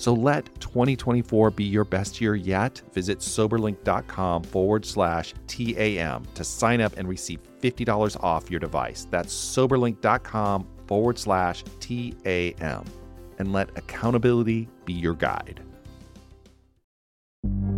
So let 2024 be your best year yet. Visit soberlink.com forward slash TAM to sign up and receive $50 off your device. That's soberlink.com forward slash TAM. And let accountability be your guide.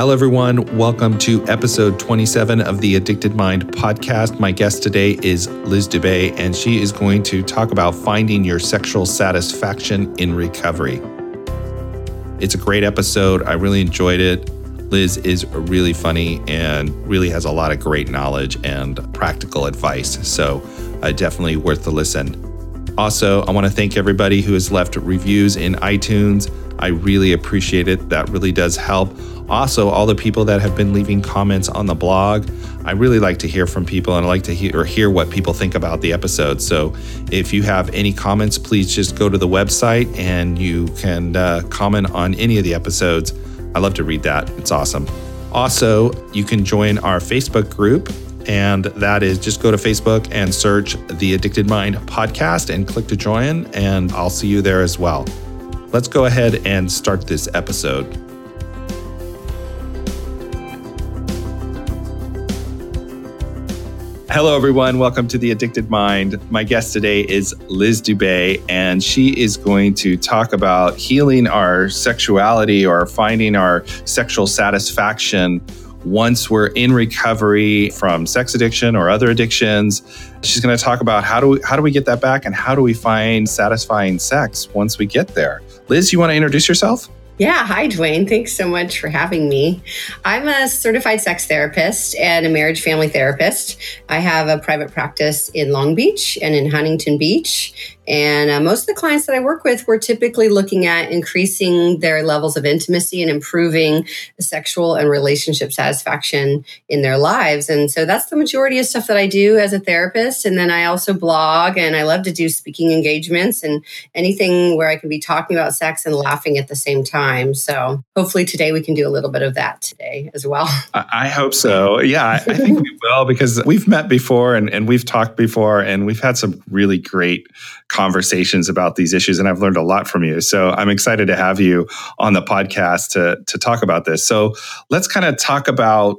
Hello, everyone. Welcome to episode 27 of the Addicted Mind podcast. My guest today is Liz Dube, and she is going to talk about finding your sexual satisfaction in recovery. It's a great episode. I really enjoyed it. Liz is really funny and really has a lot of great knowledge and practical advice. So, uh, definitely worth the listen. Also, I want to thank everybody who has left reviews in iTunes. I really appreciate it. That really does help. Also, all the people that have been leaving comments on the blog, I really like to hear from people and I like to hear hear what people think about the episode. So, if you have any comments, please just go to the website and you can uh, comment on any of the episodes. I love to read that. It's awesome. Also, you can join our Facebook group, and that is just go to Facebook and search the Addicted Mind podcast and click to join, and I'll see you there as well. Let's go ahead and start this episode. Hello, everyone. Welcome to The Addicted Mind. My guest today is Liz Dube, and she is going to talk about healing our sexuality or finding our sexual satisfaction once we're in recovery from sex addiction or other addictions. She's going to talk about how do we, how do we get that back and how do we find satisfying sex once we get there. Liz, you want to introduce yourself? Yeah. Hi, Duane. Thanks so much for having me. I'm a certified sex therapist and a marriage family therapist. I have a private practice in Long Beach and in Huntington Beach. And uh, most of the clients that I work with, we're typically looking at increasing their levels of intimacy and improving sexual and relationship satisfaction in their lives. And so that's the majority of stuff that I do as a therapist. And then I also blog and I love to do speaking engagements and anything where I can be talking about sex and laughing at the same time. So hopefully today we can do a little bit of that today as well. I hope so. Yeah, I, think we will because we've met before and, and we've talked before and we've had some really great conversations about these issues and I've learned a lot from you. So I'm excited to have you on the podcast to to talk about this. So let's kind of talk about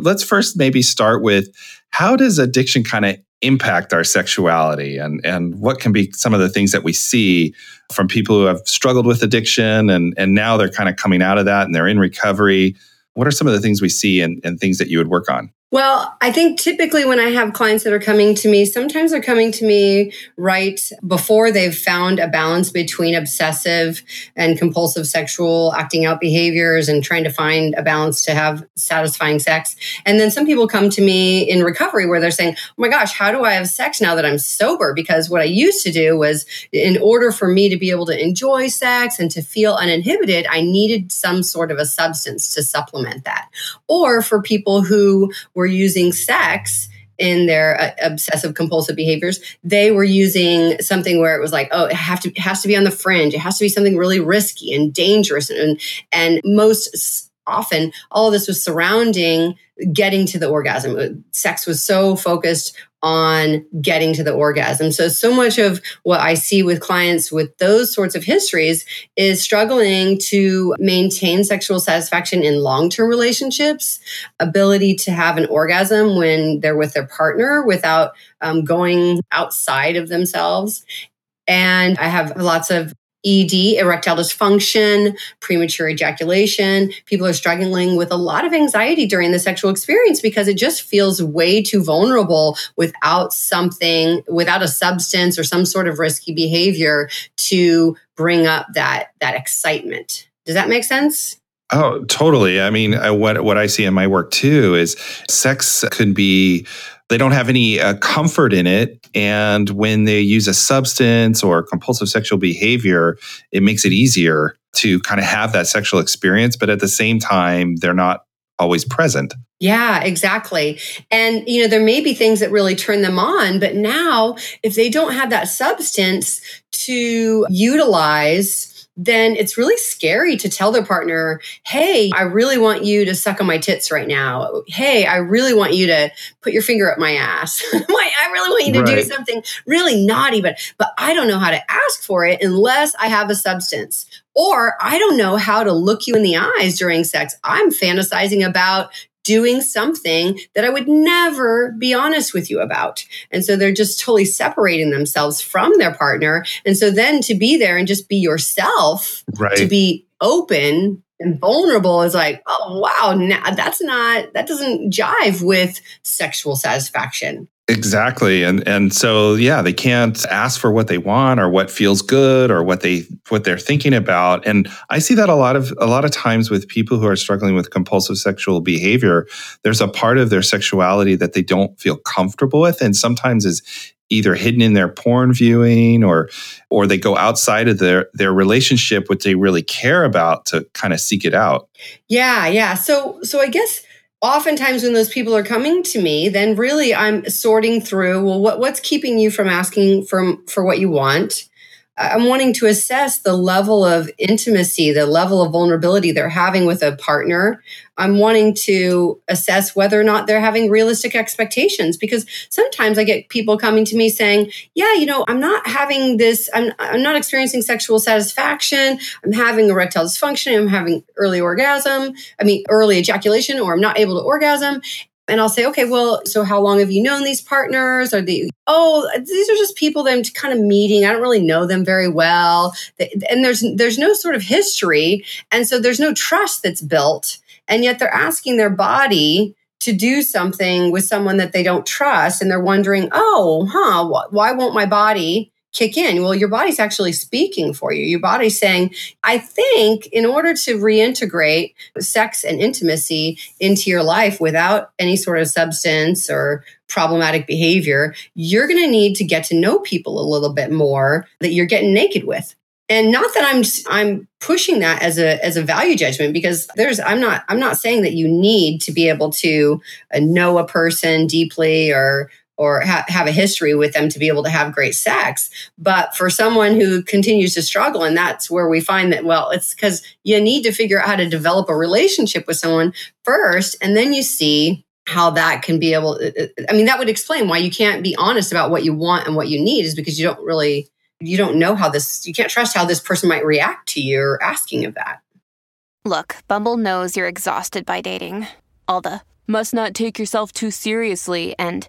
let's first maybe start with how does addiction kind of impact our sexuality and and what can be some of the things that we see from people who have struggled with addiction and and now they're kind of coming out of that and they're in recovery. What are some of the things we see and, and things that you would work on? Well, I think typically when I have clients that are coming to me, sometimes they're coming to me right before they've found a balance between obsessive and compulsive sexual acting out behaviors and trying to find a balance to have satisfying sex. And then some people come to me in recovery where they're saying, Oh my gosh, how do I have sex now that I'm sober? Because what I used to do was in order for me to be able to enjoy sex and to feel uninhibited, I needed some sort of a substance to supplement that. Or for people who were were using sex in their uh, obsessive compulsive behaviors, they were using something where it was like, oh, it have to has to be on the fringe. It has to be something really risky and dangerous. And and most often, all of this was surrounding getting to the orgasm. Sex was so focused on getting to the orgasm. So, so much of what I see with clients with those sorts of histories is struggling to maintain sexual satisfaction in long term relationships, ability to have an orgasm when they're with their partner without um, going outside of themselves. And I have lots of ED, erectile dysfunction, premature ejaculation. People are struggling with a lot of anxiety during the sexual experience because it just feels way too vulnerable without something, without a substance or some sort of risky behavior to bring up that that excitement. Does that make sense? Oh, totally. I mean, I, what what I see in my work too is sex could be they don't have any uh, comfort in it. And when they use a substance or compulsive sexual behavior, it makes it easier to kind of have that sexual experience. But at the same time, they're not always present. Yeah, exactly. And, you know, there may be things that really turn them on, but now if they don't have that substance to utilize, then it's really scary to tell their partner, Hey, I really want you to suck on my tits right now. Hey, I really want you to put your finger up my ass. I really want you to right. do something really naughty, but, but I don't know how to ask for it unless I have a substance. Or I don't know how to look you in the eyes during sex. I'm fantasizing about doing something that I would never be honest with you about. And so they're just totally separating themselves from their partner. And so then to be there and just be yourself, right. to be open and vulnerable is like, oh, wow, now that's not, that doesn't jive with sexual satisfaction. Exactly. And and so yeah, they can't ask for what they want or what feels good or what they what they're thinking about. And I see that a lot of a lot of times with people who are struggling with compulsive sexual behavior, there's a part of their sexuality that they don't feel comfortable with and sometimes is either hidden in their porn viewing or or they go outside of their their relationship what they really care about to kind of seek it out. Yeah, yeah. So so I guess oftentimes when those people are coming to me then really i'm sorting through well what, what's keeping you from asking from for what you want I'm wanting to assess the level of intimacy, the level of vulnerability they're having with a partner. I'm wanting to assess whether or not they're having realistic expectations because sometimes I get people coming to me saying, "Yeah, you know, I'm not having this I'm I'm not experiencing sexual satisfaction. I'm having erectile dysfunction, I'm having early orgasm, I mean early ejaculation or I'm not able to orgasm." And I'll say, okay, well, so how long have you known these partners? Are they, oh, these are just people that I'm kind of meeting. I don't really know them very well. And there's, there's no sort of history. And so there's no trust that's built. And yet they're asking their body to do something with someone that they don't trust. And they're wondering, oh, huh, why won't my body kick in. Well, your body's actually speaking for you. Your body's saying, I think in order to reintegrate sex and intimacy into your life without any sort of substance or problematic behavior, you're going to need to get to know people a little bit more that you're getting naked with. And not that I'm I'm pushing that as a as a value judgment because there's I'm not I'm not saying that you need to be able to uh, know a person deeply or or ha- have a history with them to be able to have great sex. But for someone who continues to struggle, and that's where we find that, well, it's because you need to figure out how to develop a relationship with someone first, and then you see how that can be able uh, uh, i mean that would explain why you can't be honest about what you want and what you need is because you don't really you don't know how this you can't trust how this person might react to your asking of that. Look bumble knows you're exhausted by dating. All the must not take yourself too seriously and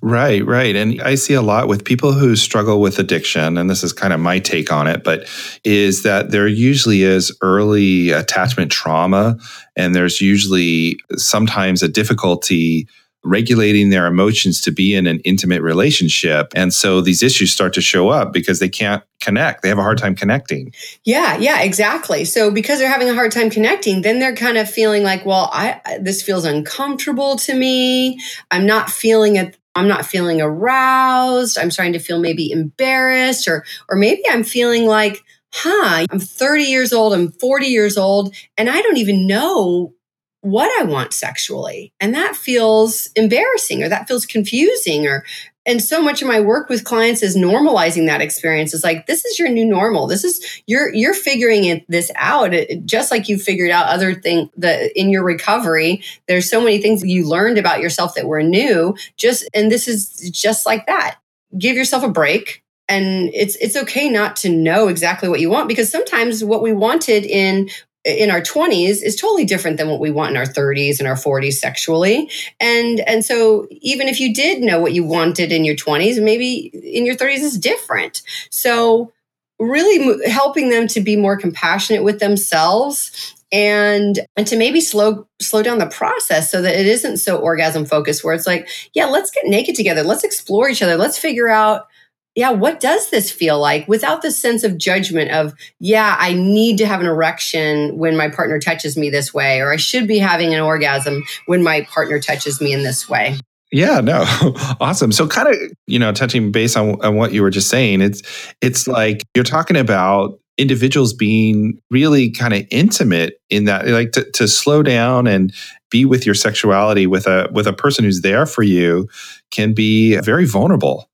Right, right. And I see a lot with people who struggle with addiction, and this is kind of my take on it, but is that there usually is early attachment trauma, and there's usually sometimes a difficulty regulating their emotions to be in an intimate relationship. And so these issues start to show up because they can't connect. They have a hard time connecting. Yeah, yeah, exactly. So because they're having a hard time connecting, then they're kind of feeling like, well, I this feels uncomfortable to me. I'm not feeling it I'm not feeling aroused. I'm starting to feel maybe embarrassed or or maybe I'm feeling like, huh, I'm 30 years old, I'm 40 years old, and I don't even know what I want sexually. And that feels embarrassing or that feels confusing or and so much of my work with clients is normalizing that experience. It's like this is your new normal. This is you're you're figuring it, this out it, just like you figured out other thing that in your recovery there's so many things you learned about yourself that were new just and this is just like that. Give yourself a break and it's it's okay not to know exactly what you want because sometimes what we wanted in in our 20s is totally different than what we want in our 30s and our 40s sexually. And and so even if you did know what you wanted in your 20s maybe in your 30s is different. So really helping them to be more compassionate with themselves and and to maybe slow slow down the process so that it isn't so orgasm focused where it's like yeah let's get naked together. Let's explore each other. Let's figure out yeah, what does this feel like without the sense of judgment of, yeah, I need to have an erection when my partner touches me this way, or I should be having an orgasm when my partner touches me in this way. Yeah, no, awesome. So, kind of, you know, touching base on, on what you were just saying, it's it's like you're talking about individuals being really kind of intimate in that, like to, to slow down and be with your sexuality with a with a person who's there for you, can be very vulnerable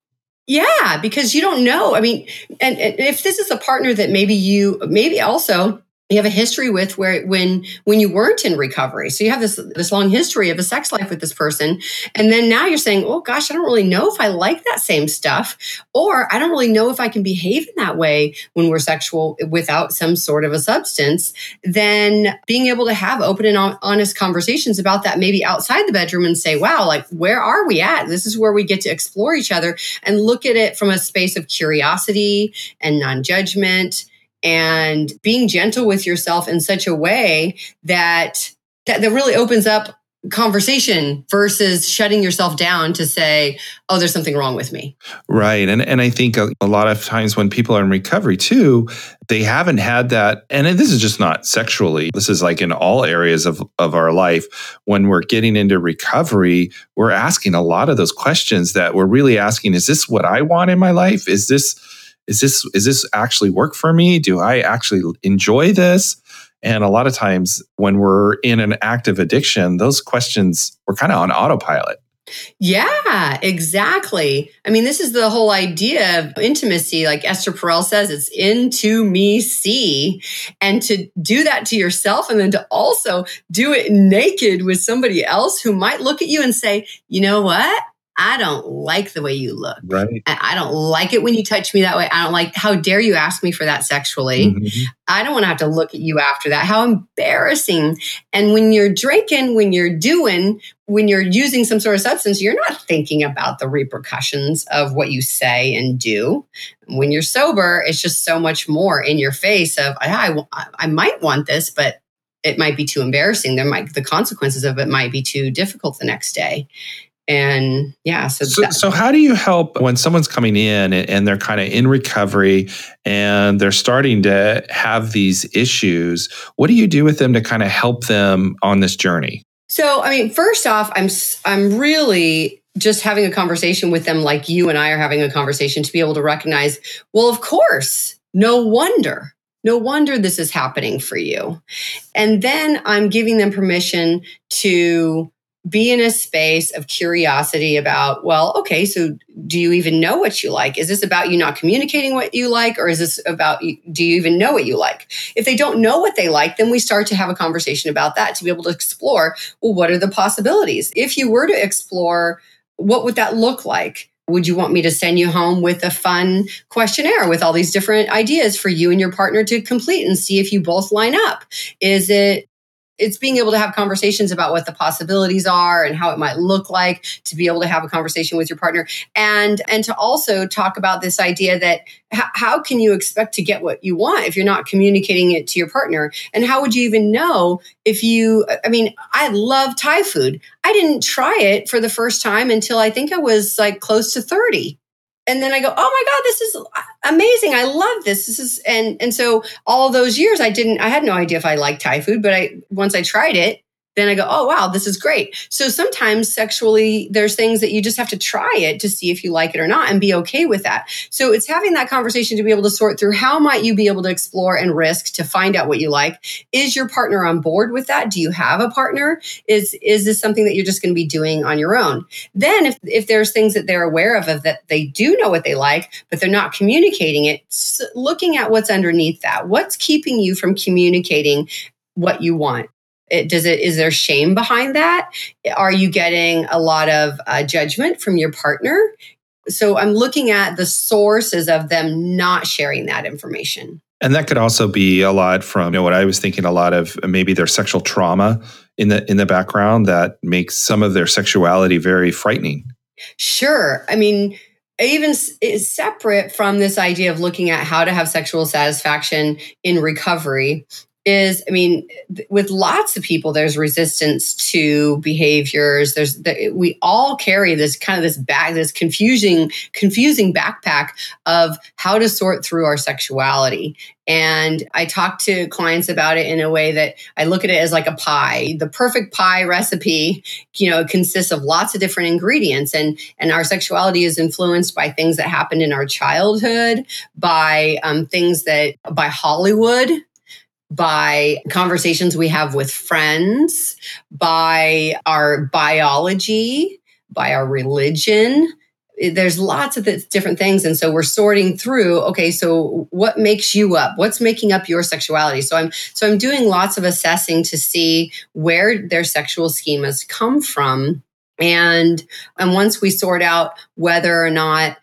yeah, because you don't know. I mean, and, and, if this is a partner that maybe you, maybe also you have a history with where when when you weren't in recovery. So you have this this long history of a sex life with this person. And then now you're saying oh gosh i don't really know if i like that same stuff or i don't really know if i can behave in that way when we're sexual without some sort of a substance then being able to have open and honest conversations about that maybe outside the bedroom and say wow like where are we at? This is where we get to explore each other and look at it from a space of curiosity and non-judgment and being gentle with yourself in such a way that that, that really opens up conversation versus shutting yourself down to say, oh, there's something wrong with me. Right. And and I think a, a, lot of times when people are in recovery too, they haven't had that. And this is just not sexually. This is like in all areas of, of our life. When we're getting into recovery, we're asking a lot of those questions that we're really asking, is this what I want in my life? Is this is this is this actually work for me? Do I actually enjoy this? And a lot of times when we're in an active addiction, those questions we're kind of on autopilot. Yeah, exactly. I mean, this is the whole idea of intimacy. Like Esther Perel says, it's into me see. And to do that to yourself and then to also do it naked with somebody else who might look at you and say, you know what? I don't like the way you look. Right. I don't like it when you touch me that way. I don't like, how dare you ask me for that sexually? Mm-hmm. I don't want to have to look at you after that. How embarrassing. And when you're drinking, when you're doing, when you're using some sort of substance, you're not thinking about the repercussions of what you say and do. When you're sober, it's just so much more in your face of, I, I, I might want this, but it might be too embarrassing. There might, the consequences of it might be too difficult the next day and yeah so so, so, how do you help when someone's coming in and, and they're kind of in recovery and they're starting to have these issues what do you do with them to kind of help them on this journey so i mean first off i'm i'm really just having a conversation with them like you and i are having a conversation to be able to recognize well of course no wonder no wonder this is happening for you. And then I'm giving them permission to be in a space of curiosity about, well, okay, so do you even know what you like? Is this about you not communicating what you like, or is this about do you even know what you like? If they don't know what they like, then we start to have a conversation about that to be able to explore, well, what are the possibilities? If you were to explore, what would that look like? Would you want me to send you home with a fun questionnaire with all these different ideas for you and your partner to complete and see if you both line up? Is it it's being able to have conversations about what the possibilities are and how it might look like to be able to have a conversation with your partner. And and to also talk about this idea that h- how can you expect to get what you want if you're not communicating it to your partner? And how would you even know if you i mean i love thai food. I didn't try it for the first time until i think i was like close to 30 and then I go, oh my God, this is amazing. I love this. This is and and so all those years I didn't I had no idea if I liked Thai food, but I once I tried it, then I go, oh, wow, this is great. So sometimes sexually, there's things that you just have to try it to see if you like it or not and be okay with that. So it's having that conversation to be able to sort through how might you be able to explore and risk to find out what you like. Is your partner on board with that? Do you have a partner? Is, is this something that you're just going to be doing on your own? Then if, if there's things that they're aware of, of that they do know what they like, but they're not communicating it, looking at what's underneath that. What's keeping you from communicating what you want? It, does it is there shame behind that? Are you getting a lot of uh, judgment from your partner? So i'm looking at the sources of them not sharing that information. And that could also be a lot from you know what i was thinking a lot of maybe their sexual trauma in the in the background that makes some of their sexuality very frightening. Sure. I mean even is separate from this idea of looking at how to have sexual satisfaction in recovery is i mean with lots of people there's resistance to behaviors. There's we all carry this kind of this bag this confusing confusing backpack of how to sort through our sexuality. And i talk to clients about it in a way that i look at it as like a pie. The perfect pie recipe you know consists of lots of different ingredients. And and our sexuality is influenced by things that happened in our childhood by um, things that by hollywood by conversations we have with friends, by our biology, by our religion. There's lots of different things. And so we're sorting through, okay, so what makes you up? What's making up your sexuality? So I'm so I'm doing lots of assessing to see where their sexual schemas come from. And and once we sort out whether or not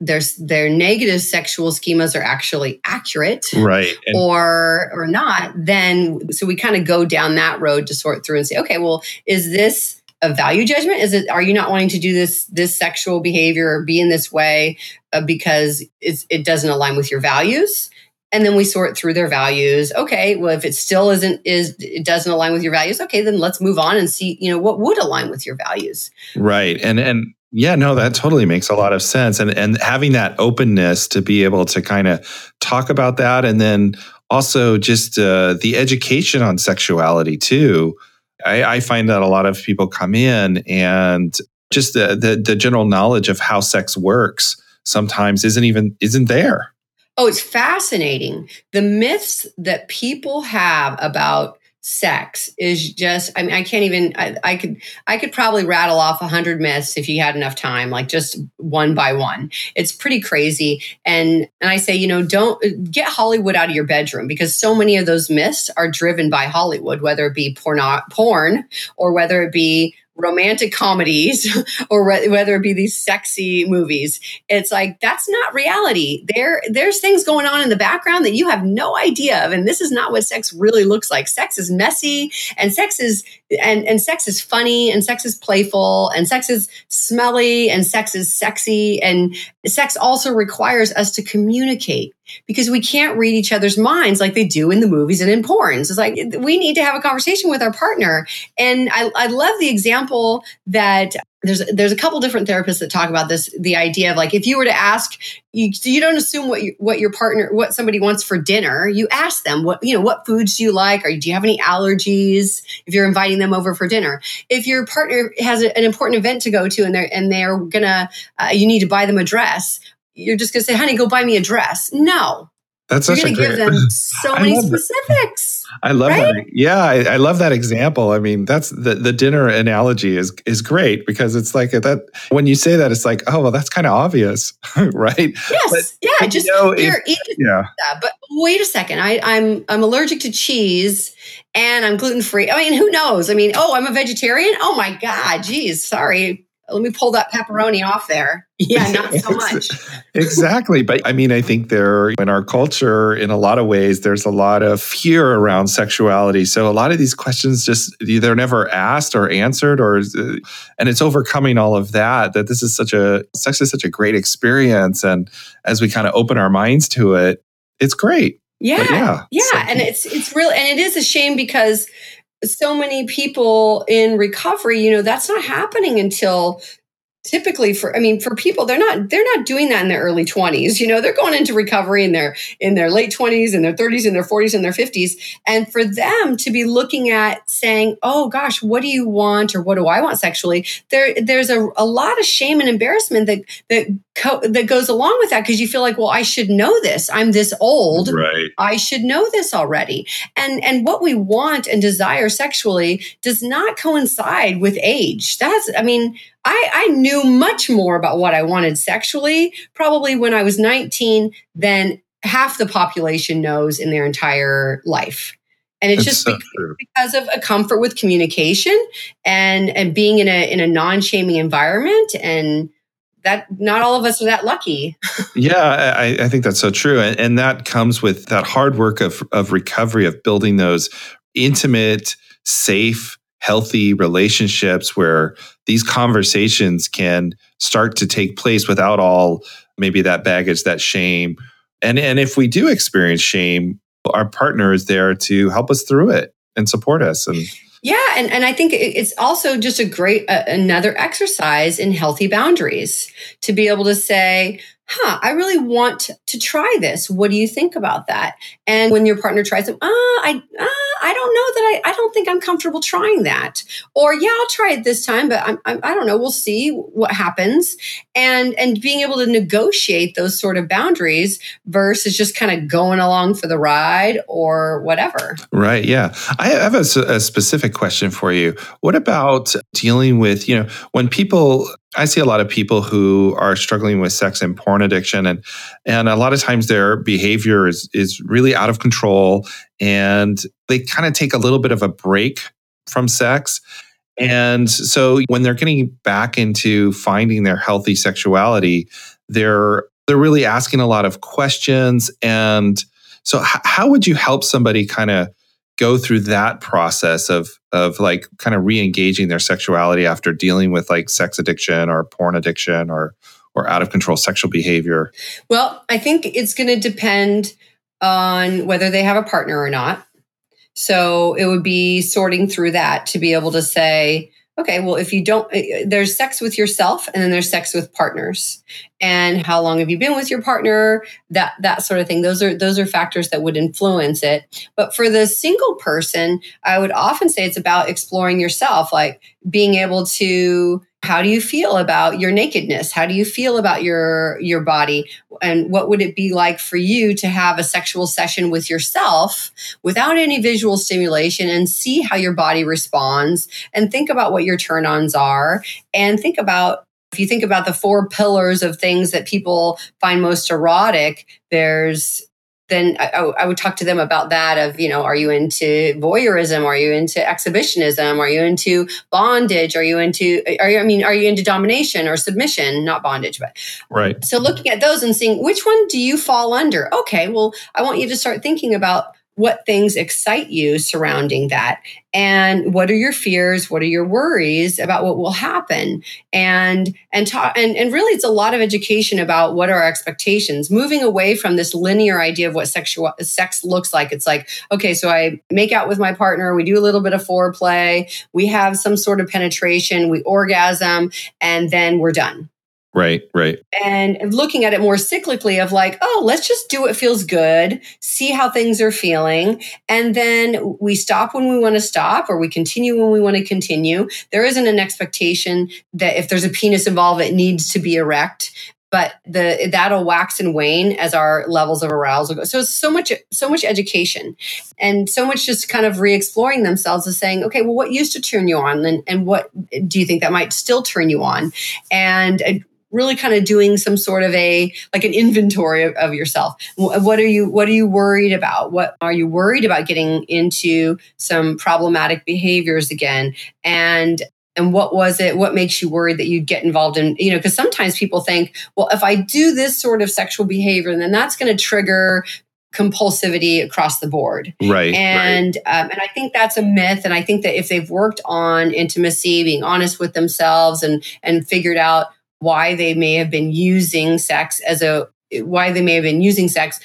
their their negative sexual schemas are actually accurate right and or or not then so we kind of go down that road to sort through and say okay well is this a value judgment? Is it are you not wanting to do this this sexual behavior or be in this way uh, because it doesn't align with your values? And then we sort through their values. Okay well if it still isn't is it doesn't align with your values okay then let's move on and see you know what would align with your values. Right and and yeah, no, that totally makes a lot of sense. And and having that openness to be able to kind of talk about that and then also just uh, the education on sexuality too. I, I, find that a lot of people come in and just the, the the general knowledge of how sex works sometimes isn't even isn't there. Oh, it's fascinating. The myths that people have about sex is just i mean i can't even i, I could i could probably rattle off a hundred myths if you had enough time like just one by one. It's pretty crazy. And and i say you know don't get hollywood out of your bedroom because so many of those myths are driven by hollywood whether it be porn porn or whether it be romantic comedies or whether it be these sexy movies. It's like that's not reality. There there's things going on in the background that you have no idea of and this is not what sex really looks like. Sex is messy and sex is and and sex is funny and sex is playful and sex is smelly and sex is sexy and sex also requires us to communicate because we can't read each other's minds like they do in the movies and in porns. It's like we need to have a conversation with our partner. And I, I love the example that there's there's a couple different therapists that talk about this the idea of like if you were to ask you you don't assume what you, what your partner what somebody wants for dinner you ask them what you know what foods do you like or do you have any allergies if you're inviting them over for dinner if your partner has a, an important event to go to and they're and they're gonna uh, you need to buy them a dress you're just to say, honey, go buy me a dress. No. That's you're going to give them so many specifics. I love right? that. Yeah, I, I, love that example. I mean, that's the, the dinner analogy is is great because it's like that. When you say that, it's like, oh well, that's kind of obvious, right? Yes, but, yeah. Just you know, here, if, yeah. That. But wait a second, I, I'm I'm allergic to cheese and I'm gluten free. I mean, who knows? I mean, oh, I'm a vegetarian. Oh my god, geez, sorry let me pull that pepperoni off there. Yeah, not so much. exactly. But I mean, I think there, in our culture, in a lot of ways, there's a lot of fear around sexuality. So a lot of these questions just, they're never asked or answered, or, and it's overcoming all of that, that this is such a, sex is such a great experience. And as we kind of open our minds to it, it's great. Yeah. yeah. Yeah. So, and it's, it's real. And it is a shame because so many people in recovery, you know, that's not happening until typically for i mean for people they're not they're not doing that in their early 20s you know they're going into recovery in their in their late 20s and their 30s and their 40s and their 50s and for them to be looking at saying oh gosh what do you want or what do i want sexually? There there's a, a lot of shame and embarrassment that that co- that goes along with that because you feel like well i should know this. I'm this old. Right. I should know this already. And and what we want and desire sexually does not coincide with age. That's i mean I, I knew much more about what I wanted sexually probably when I was 19 than half the population knows in their entire life. And it's That's just so because of a comfort with communication and and being in a in a non-shaming environment and that not all of us are that lucky. yeah, I, I, think that's so true. And, and that comes with that hard work of, of recovery, of building those intimate, safe, healthy relationships where these conversations can start to take place without all maybe that baggage, that shame. And and if we do experience shame, our partner is there to help us through it and support us and yeah, and, and I think it's also just a great uh, another exercise in healthy boundaries to be able to say, huh, I really want to try this. What do you think about that? And when your partner tries it, ah, I, ah, I don't know that I, I don't think I'm comfortable trying that. Or yeah, I'll try it this time, but I'm, I'm, I don't know. We'll see what happens. And, and being able to negotiate those sort of boundaries versus just kind of going along for the ride or whatever. Right. Yeah. I have a, a specific question for you. What about dealing with, you know, when people I see a lot of people who are struggling with sex and porn addiction and and a lot of times their behavior is is really out of control and they kind of take a little bit of a break from sex. And so when they're getting back into finding their healthy sexuality, they're they're really asking a lot of questions and so h- how would you help somebody kind of go through that process of of like kind of re-engaging their sexuality after dealing with like sex addiction or porn addiction or or out of control sexual behavior? Well, I think it's going to depend on whether they have a partner or not. So it would be sorting through that to be able to say, okay, well, if you don't, eh, eh, there's sex with yourself and then there's sex with partners. And how long have you been with your partner? That, that sort of thing. Those are, those are factors that would influence it. But for the single person, I would often say it's about exploring yourself, like being able to how do you feel about your nakedness? How do you feel about your your body? And what would it be like for you to have a sexual session with yourself without any visual stimulation and see how your body responds and think about what your turn ons are? And think about if you think about the four pillars of things that people find most erotic there's then I, I, would talk to them about that of you know are you into voyeurism? Are you into exhibitionism? Are you into bondage? Are you into are you i mean are you into domination or submission? Not bondage but right. so looking at those and seeing which one do you fall under? Okay well i want you to start thinking about what things excite you surrounding that? And what are your fears? What are your worries about what will happen? And and talk and, and really it's a lot of education about what are our expectations. Moving away from this linear idea of what sexual sex looks like. It's like okay so i make out with my partner we do a little bit of foreplay we have some sort of penetration we orgasm and then we're done Right, right. And looking at it more cyclically of like, oh, let's just do what feels good, see how things are feeling. And then we stop when we want to stop or we continue when we want to continue. There isn't an expectation that if there's a penis involved, it needs to be erect. But the that'll wax and wane as our levels of arousal go. So it's so much, so much education, and so much just kind of re-exploring themselves as saying, okay, well, what used to turn you on, and, and what do you think that might still turn you on, and really kind of doing some sort of a like an inventory of, of, yourself. What are you what are you worried about? What are you worried about getting into some problematic behaviors again? And and what was it? What makes you worried that you'd get involved in you know because sometimes people think well if i do this sort of sexual behavior then that's going to trigger compulsivity across the board. Right and right. Um, and i think that's a myth. And i think that if they've worked on intimacy being honest with themselves and and figured out why they may have been using sex as a why they may have been using sex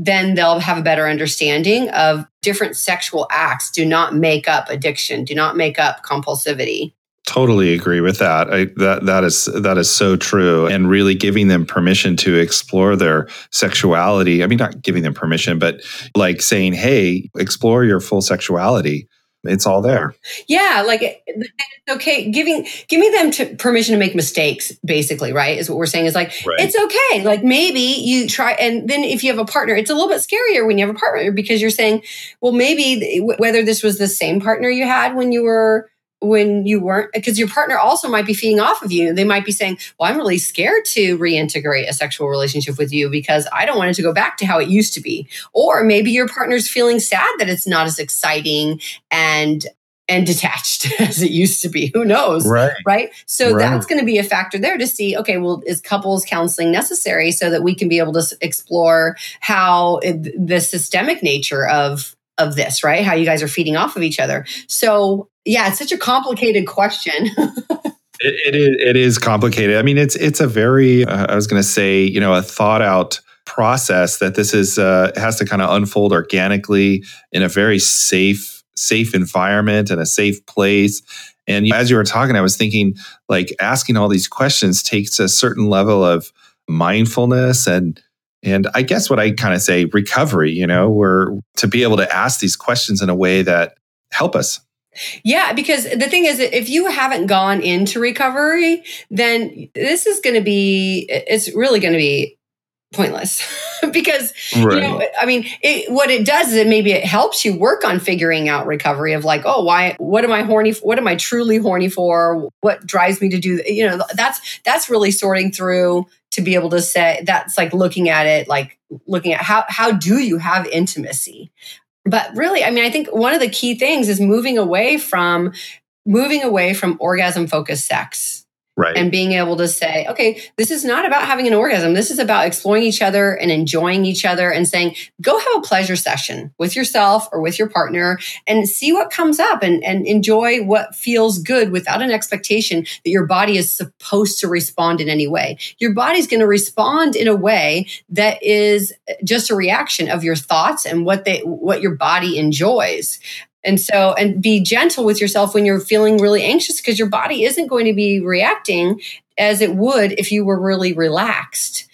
then they'll have a better understanding of different sexual acts do not make up addiction do not make up compulsivity totally agree with that. I, that that is that is so true, and really giving them permission to explore their sexuality. I mean, not giving them permission, but like saying, "Hey, explore your full sexuality." It's all there. Yeah, like it's okay. Giving giving them to permission to make mistakes, basically, right? Is what we're saying. Is like right. it's okay. Like maybe you try, and then if you have a partner, it's a little bit scarier when you have a partner because you're saying, well, maybe whether this was the same partner you had when you were when you weren't because your partner also might be feeding off of you. They might be saying well i'm really scared to reintegrate a sexual relationship with you because i don't want it to go back to how it used to be. Or maybe your partner's feeling sad that it's not as exciting and and detached as it used to be. Who knows? Right. Right? So right. that's going to be a factor there to see okay well is couples counseling necessary so that we can be able to explore how eh, it, the systemic nature of of this right how you guys are feeding off of each other so yeah, it's such a complicated question. it, it is. It is complicated. I mean, it's it's a very. Uh, I was going to say, you know, a thought out process that this is uh, has to kind of unfold organically in a very safe safe environment and a safe place. And as you were talking, I was thinking like asking all these questions takes a certain level of mindfulness and and I guess what I kind of say recovery, you know, where to be able to ask these questions in a way that help us yeah, because the thing is, if you haven't gone into recovery, then this is going to be, it's really going to be pointless because right. you know i mean it, what it does is it maybe it helps you work on figuring out recovery of like oh why what am i horny for? what am i truly horny for what drives me to do you know that's that's really sorting through to be able to say that's like looking at it like looking at how how do you have intimacy? But really, I mean, I think one of the key things is moving away from moving away from orgasm focused sex Right. And being able to say, okay, this is not about having an orgasm. This is about exploring each other and enjoying each other and saying, go have a pleasure session with yourself or with your partner and see what comes up and, and enjoy what feels good without an expectation that your body is supposed to respond in any way. Your body's going to respond in a way that is just a reaction of your thoughts and what they what your body enjoys. And so, and be gentle with yourself when you're feeling really anxious because your body isn't going to be reacting as it would if you were really relaxed.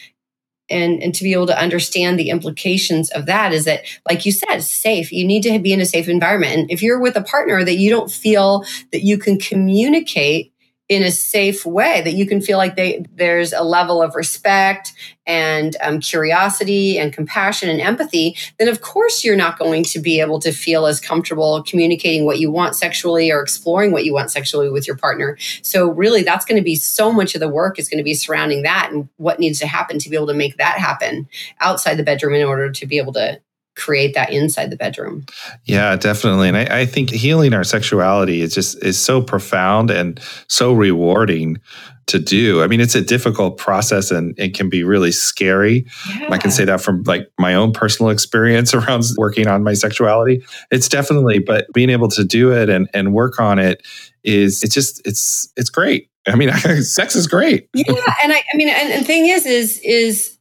And, and to be able to understand the implications of that is that, like you said, safe. You need to be in a safe environment. And if you're with a partner that you don't feel that you can communicate in a safe way that you can feel like they there's a level of respect and um, curiosity and compassion and empathy then of course you're not going to be able to feel as comfortable communicating what you want sexually or exploring what you want sexually with your partner. So really that's going to be so much of the work is going to be surrounding that and what needs to happen to be able to make that happen outside the bedroom in order to be able to create that inside the bedroom. Yeah, definitely. And I, I, think healing our sexuality is just is so profound and so rewarding to do. I mean, it's a difficult process and it can be really scary. Yeah. I can say that from like my own personal experience around working on my sexuality. It's definitely, but being able to do it and, and work on it is it's just it's it's great. I mean, sex is great. Yeah, and I, I mean, and, the thing is, is is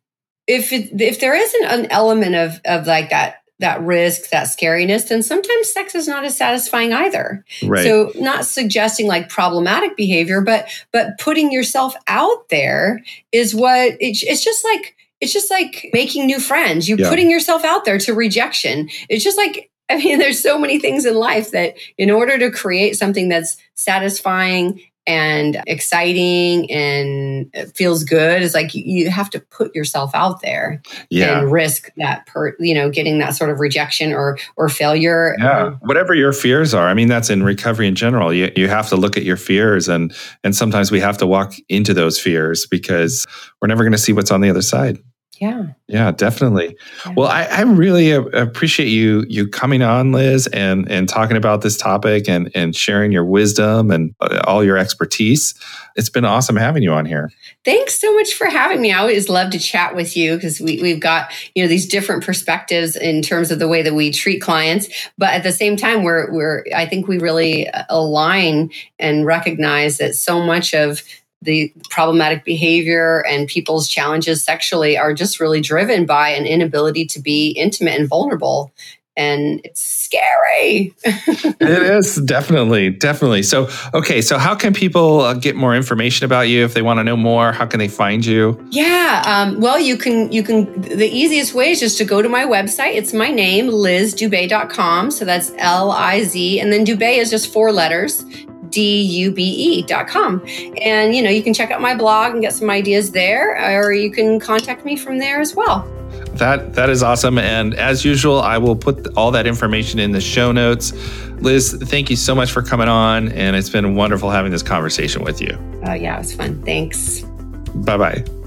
if it, if there isn't an element of of like that that risk, that scariness, then sometimes sex is not as satisfying either. Right. So not suggesting like problematic behavior, but but putting yourself out there is what it's, it's just like it's just like making new friends. You yeah. putting yourself out there to rejection. It's just like I mean, there's so many things in life that in order to create something that's satisfying and exciting and feels good. Is like you have to put yourself out there yeah. and risk that per you know getting that sort of rejection or or failure. Yeah. Whatever your fears are i mean that's in recovery in general. You, you have to look at your fears and and sometimes we have to walk into those fears because we're never going to see what's on the other side Yeah. Yeah, definitely. Yeah. Well, I, I really appreciate you you coming on, Liz, and and talking about this topic and and sharing your wisdom and uh, all your expertise. It's been awesome having you on here. Thanks so much for having me. I always love to chat with you because we, we've got you know these different perspectives in terms of the way that we treat clients, but at the same time, we're we're I think we really uh, align and recognize that so much of the problematic behavior and people's challenges sexually are just really driven by an inability to be intimate and vulnerable and it's scary. it is definitely, definitely. So, okay, so how can people uh, get more information about you if they want to know more? How can they find you? Yeah, um, well, you can. You can. The easiest way is just to go to my website. It's my name, lizdube.com. So that's L I Z, and then Dube is just four letters. D-U-B-E.com. And, you know, you can check out my blog and get some ideas there, or you can contact me from there as well. That that is awesome. And as usual, I will put all that information in the show notes. Liz, thank you so much for coming on. And it's been wonderful having this conversation with you. Oh, yeah, it was fun. Thanks. Bye bye.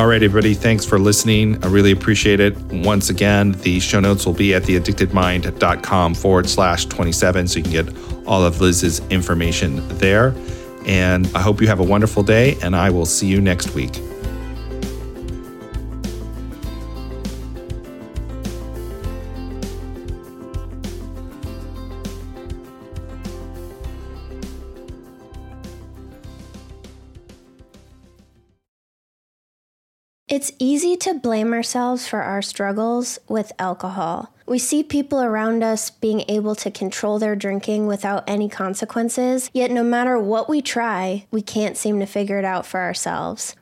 All right, everybody, thanks for listening. I really appreciate it. Once again, the show notes will be at theaddictedmind.com forward slash 27, so you can get all of Liz's information there. And I hope you have a wonderful day, and I will see you next week. It's easy to blame ourselves for our struggles with alcohol. We see people around us being able to control their drinking without any consequences, yet, no matter what we try, we can't seem to figure it out for ourselves.